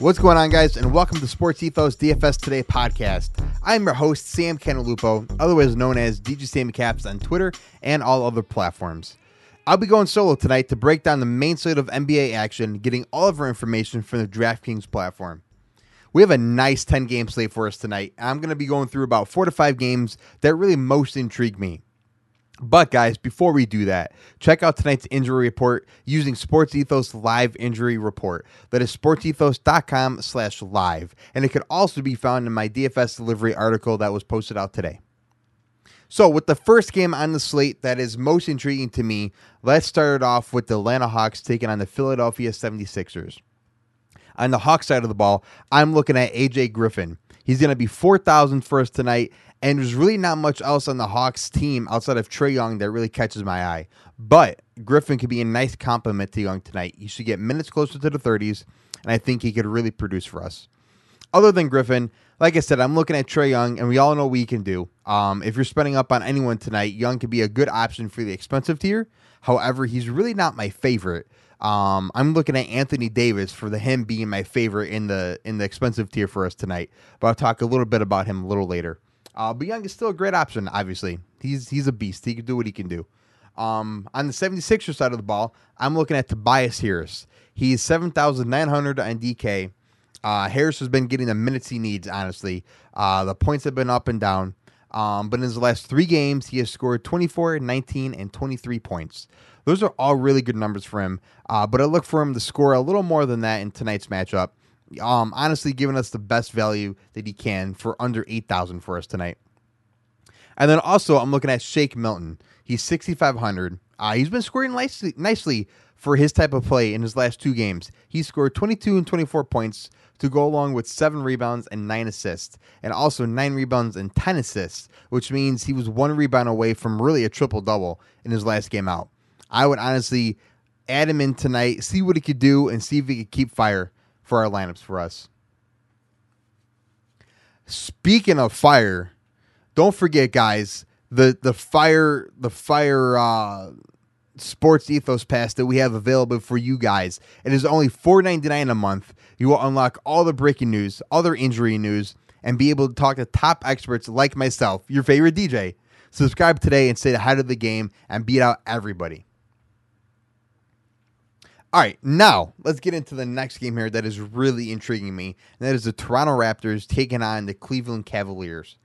What's going on, guys, and welcome to Sports Ethos DFS Today podcast. I'm your host, Sam Canalupo, otherwise known as DJ Sammy Caps on Twitter and all other platforms. I'll be going solo tonight to break down the main slate of NBA action, getting all of our information from the DraftKings platform. We have a nice 10 game slate for us tonight. I'm going to be going through about four to five games that really most intrigue me. But guys, before we do that, check out tonight's injury report using Sports Ethos Live Injury Report. That is sportsethos.com slash live. And it could also be found in my DFS delivery article that was posted out today. So, with the first game on the slate that is most intriguing to me, let's start it off with the Atlanta Hawks taking on the Philadelphia 76ers. On the Hawks side of the ball, I'm looking at AJ Griffin. He's going to be 4,000 for us tonight, and there's really not much else on the Hawks team outside of Trae Young that really catches my eye. But Griffin could be a nice compliment to Young tonight. He should get minutes closer to the 30s, and I think he could really produce for us. Other than Griffin, like I said, I'm looking at Trae Young, and we all know what he can do. Um, if you're spending up on anyone tonight, Young could be a good option for the expensive tier. However, he's really not my favorite. Um, I'm looking at Anthony Davis for the him being my favorite in the in the expensive tier for us tonight. But I'll talk a little bit about him a little later. Uh, but Young is still a great option. Obviously, he's he's a beast. He can do what he can do. Um, on the 76er side of the ball, I'm looking at Tobias Harris. He's 7,900 on DK. Uh, Harris has been getting the minutes he needs, honestly. Uh, the points have been up and down. Um, but in his last three games, he has scored 24, 19, and 23 points. Those are all really good numbers for him. Uh, but I look for him to score a little more than that in tonight's matchup. Um, honestly, giving us the best value that he can for under 8,000 for us tonight. And then also, I'm looking at Shake Milton. He's 6,500. Uh, he's been scoring nicely, nicely for his type of play in his last two games. He scored 22 and 24 points to go along with seven rebounds and nine assists, and also nine rebounds and 10 assists, which means he was one rebound away from really a triple double in his last game out. I would honestly add him in tonight, see what he could do, and see if he could keep fire for our lineups for us. Speaking of fire, don't forget, guys, the the fire the fire uh, sports ethos pass that we have available for you guys. It is only $4.99 a month. You will unlock all the breaking news, other injury news, and be able to talk to top experts like myself, your favorite DJ. Subscribe today and stay ahead of the game and beat out everybody. All right, now let's get into the next game here that is really intriguing me, and that is the Toronto Raptors taking on the Cleveland Cavaliers.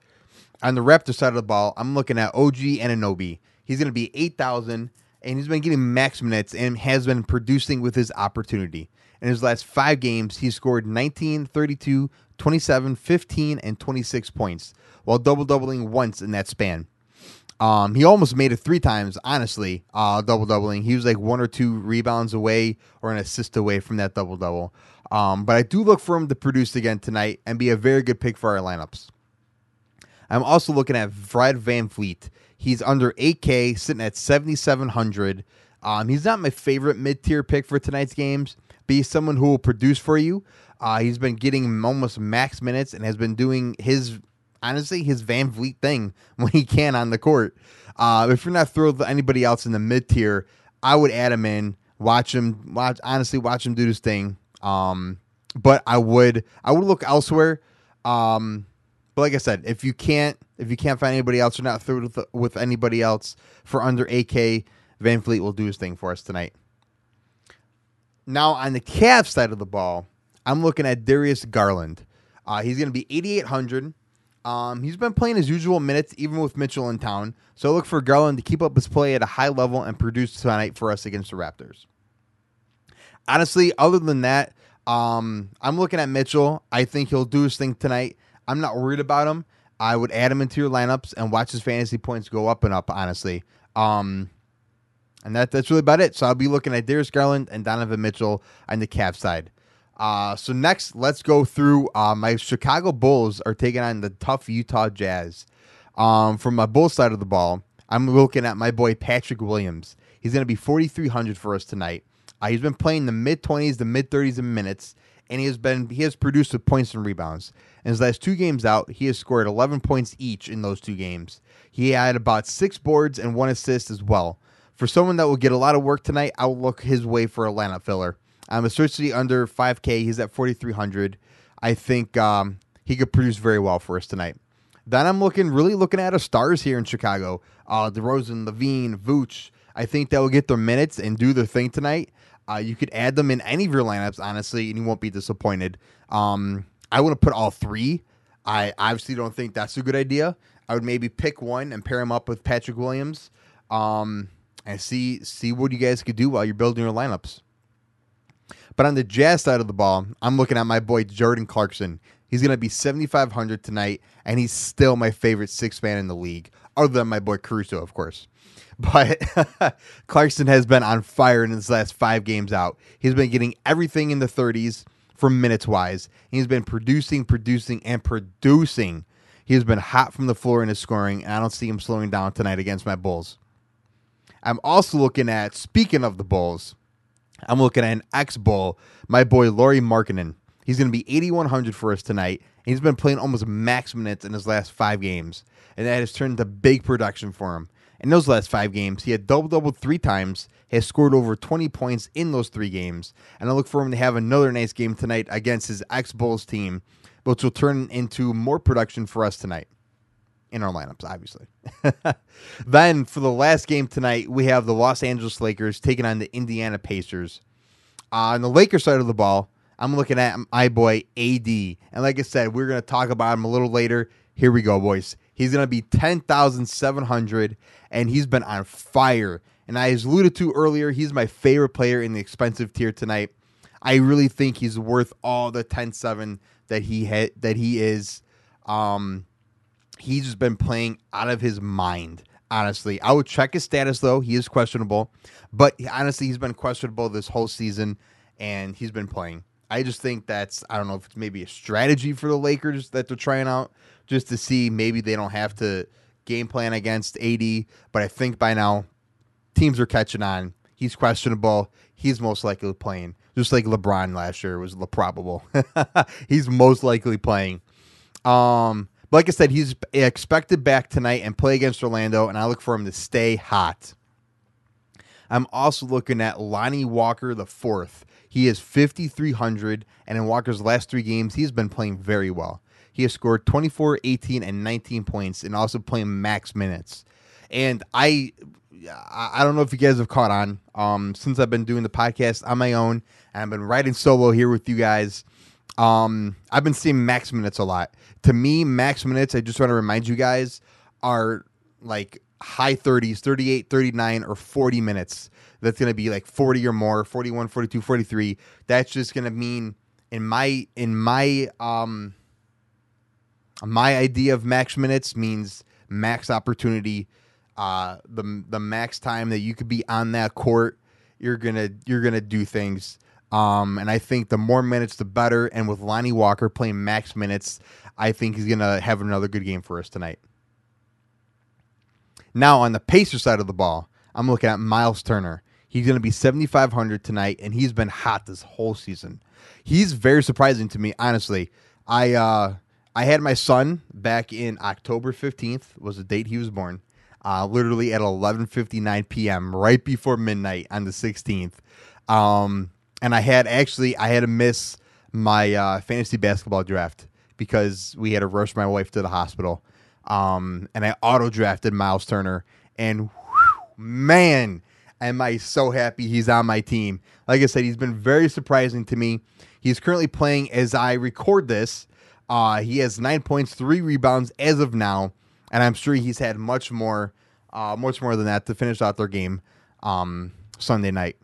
On the Raptor side of the ball, I'm looking at OG Anunoby. He's going to be 8,000, and he's been getting max minutes and has been producing with his opportunity. In his last five games, he scored 19, 32, 27, 15, and 26 points, while double doubling once in that span. Um, he almost made it three times, honestly, uh, double doubling. He was like one or two rebounds away or an assist away from that double double. Um, but I do look for him to produce again tonight and be a very good pick for our lineups. I'm also looking at Fred Van VanVleet. He's under 8K, sitting at 7,700. Um, he's not my favorite mid tier pick for tonight's games, but he's someone who will produce for you. Uh, he's been getting almost max minutes and has been doing his, honestly, his VanVleet thing when he can on the court. Uh, if you're not thrilled with anybody else in the mid tier, I would add him in. Watch him. Watch honestly, watch him do his thing. Um, but I would, I would look elsewhere. Um, but like I said, if you can't if you can't find anybody else or not through with, with anybody else for under AK, VanVleet will do his thing for us tonight. Now on the Cavs side of the ball, I'm looking at Darius Garland. Uh, he's going to be 8,800. Um, he's been playing his usual minutes even with Mitchell in town. So look for Garland to keep up his play at a high level and produce tonight for us against the Raptors. Honestly, other than that, um, I'm looking at Mitchell. I think he'll do his thing tonight. I'm not worried about him. I would add him into your lineups and watch his fantasy points go up and up, honestly. Um, and that that's really about it. So I'll be looking at Darius Garland and Donovan Mitchell on the Cavs side. Uh, so next, let's go through. Uh, my Chicago Bulls are taking on the tough Utah Jazz. Um, from my Bulls side of the ball, I'm looking at my boy Patrick Williams. He's going to be 4,300 for us tonight. Uh, he's been playing the mid 20s, the mid 30s in minutes, and he has been he has produced with points and rebounds. In his last two games out, he has scored 11 points each in those two games. He had about six boards and one assist as well. For someone that will get a lot of work tonight, I will look his way for a lineup filler. Um, especially under 5K, he's at 4,300. I think um, he could produce very well for us tonight. Then I'm looking, really looking at our stars here in Chicago. Uh, DeRozan, LaVine, Vooch. I think they'll get their minutes and do their thing tonight. Uh, you could add them in any of your lineups, honestly, and you won't be disappointed. Um, I to put all three. I obviously don't think that's a good idea. I would maybe pick one and pair him up with Patrick Williams, um, and see see what you guys could do while you're building your lineups. But on the Jazz side of the ball, I'm looking at my boy Jordan Clarkson. He's going to be 7,500 tonight, and he's still my favorite six man in the league, other than my boy Caruso, of course. But Clarkson has been on fire in his last five games out. He's been getting everything in the 30s from minutes wise. He's been producing, producing, and producing. He has been hot from the floor in his scoring, and I don't see him slowing down tonight against my Bulls. I'm also looking at, speaking of the Bulls, I'm looking at an ex Bull, my boy Lauri Markkanen. He's going to be 8,100 for us tonight. He's been playing almost max minutes in his last five games, and that has turned into big production for him. In those last five games, he had double double three times, has scored over 20 points in those three games, and I look for him to have another nice game tonight against his ex Bulls team, which will turn into more production for us tonight in our lineups, obviously. then for the last game tonight, we have the Los Angeles Lakers taking on the Indiana Pacers. Uh, on the Lakers side of the ball, I'm looking at my boy AD. And like I said, we're going to talk about him a little later. Here we go, boys. He's going to be 10,700, and he's been on fire. And I alluded to earlier, he's my favorite player in the expensive tier tonight. I really think he's worth all the 10-7 that he had that he is. Um, he's just been playing out of his mind. Honestly, I would check his status though. He is questionable, but honestly, he's been questionable this whole season, and he's been playing. I just think that's I don't know if it's maybe a strategy for the Lakers that they're trying out just to see maybe they don't have to game plan against AD, but I think by now teams are catching on. He's questionable. He's most likely playing, just like LeBron last year was probable. he's most likely playing. Um, but like I said, he's expected back tonight and play against Orlando, and I look for him to stay hot. I'm also looking at Lonnie Walker the fourth. He is 5,300, and in Walker's last three games, he's been playing very well. He has scored 24, 18, and 19 points, and also playing max minutes. And I, I don't know if you guys have caught on. Um, since I've been doing the podcast on my own, and I've been writing solo here with you guys. Um, I've been seeing max minutes a lot. To me, max minutes, I just want to remind you guys, are like high 30s, 38, 39, or 40 minutes. That's going to be like 40 or more 41 42 43 that's just going to mean in my in my um my idea of max minutes means max opportunity. Uh the the max time that you could be on that court you're going to you're going to do things um and I think the more minutes the better and with Lonnie Walker playing max minutes I think he's going to have another good game for us tonight now on the Pacer side of the ball I'm looking at Miles Turner He's going to be 7,500 tonight, and he's been hot this whole season. He's very surprising to me, honestly. I uh, I had my son back in October 15th was the date he was born. Uh, literally at 11:59 p.m. right before midnight on the 16th. Um, and I had actually I had to miss my uh, fantasy basketball draft because we had to rush my wife to the hospital. Um, and I auto drafted Miles Turner, and whew, man, am I so happy he's on my team. Like I said, he's been very surprising to me. He's currently playing as I record this. Uh, he has nine points, three rebounds as of now, and I'm sure he's had much more, uh, much more than that to finish out their game um, Sunday night.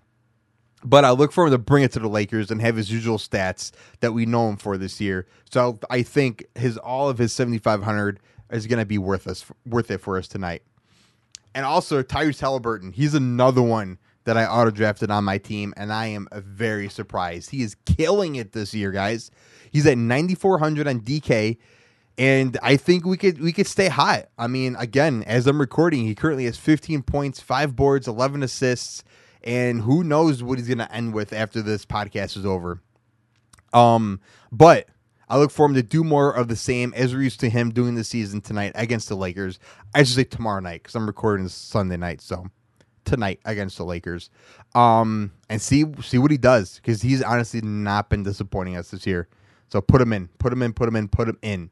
But I look for him to bring it to the Lakers and have his usual stats that we know him for this year. So I think his all of his 7,500 is going to be worth us worth it for us tonight. And also Tyrese Halliburton. He's another one that I auto drafted on my team, and I am very surprised. He is killing it this year, guys. He's at 9,400 on DK, and I think we could we could stay hot. I mean, again, as I'm recording, he currently has 15 points, five boards, 11 assists, and who knows what he's going to end with after this podcast is over. Um, but I look for him to do more of the same as we're used to him doing the season tonight against the Lakers. I should say tomorrow night because I'm recording this Sunday night. So tonight against the Lakers, um, and see see what he does because he's honestly not been disappointing us this year. So put him in, put him in, put him in, put him in.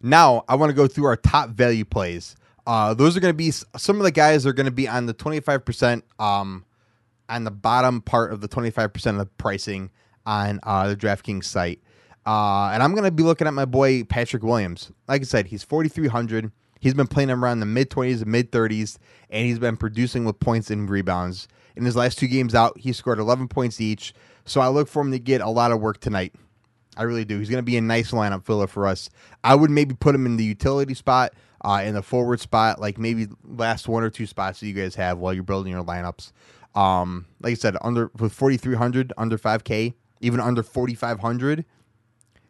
Now I want to go through our top value plays. Uh, those are going to be some of the guys that are going to be on the twenty five percent, um, on the bottom part of the twenty five percent of the pricing on uh, the DraftKings site. Uh, and I'm going to be looking at my boy Patrick Williams. Like I said, he's 4,300. He's been playing around the mid 20s and mid 30s, and he's been producing with points and rebounds. In his last two games out, he scored 11 points each. So I look for him to get a lot of work tonight. I really do. He's going to be a nice lineup filler for us. I would maybe put him in the utility spot, uh, in the forward spot, like maybe last one or two spots that you guys have while you're building your lineups. Um, like I said, under with 4,300, under 5K, even under 4,500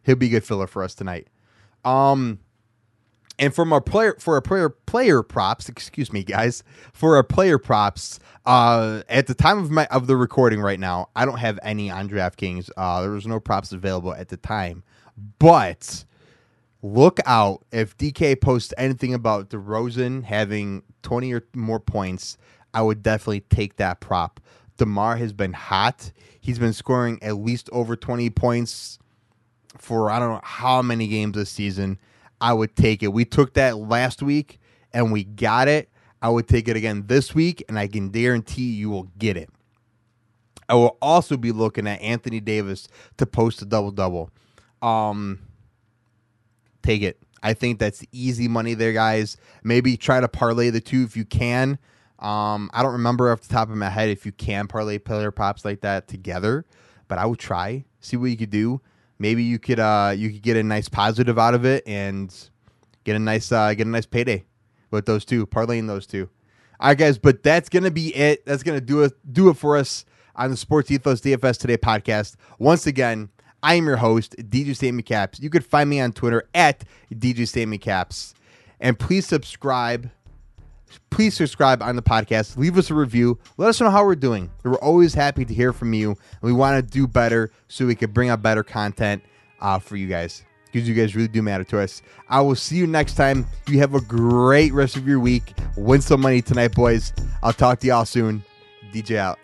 he'll be a good filler for us tonight. Um, and from our player for our player player props, excuse me, guys, for our player props, uh, at the time of my of the recording right now, I don't have any on DraftKings. Uh, there was no props available at the time, but look out if DK posts anything about DeRozan having twenty or more points. I would definitely take that prop. Demar has been hot. He's been scoring at least over twenty points for I don't know how many games this season, I would take it. We took that last week and we got it. I would take it again this week, and I can guarantee you will get it. I will also be looking at Anthony Davis to post a double double. Um, take it. I think that's easy money there, guys. Maybe try to parlay the two if you can. Um, I don't remember off the top of my head if you can parlay player props like that together, but I would try, see what you could do maybe you could uh you could get a nice positive out of it and get a nice uh get a nice payday with those two parlaying those two. All right, guys, but that's gonna be it. That's gonna do it do it for us on the Sports Ethos DFS Today podcast. Once again, I am your host, DJ Sammy Caps. You could find me on Twitter at DJ Sammy Caps. And please subscribe please subscribe on the podcast. Leave us a review. Let us know how we're doing. We're always happy to hear from you. and We want to do better so we can bring out better content uh, for you guys because you guys really do matter to us. I will see you next time. You have a great rest of your week. Win some money tonight, boys. I'll talk to y'all soon. DJ out.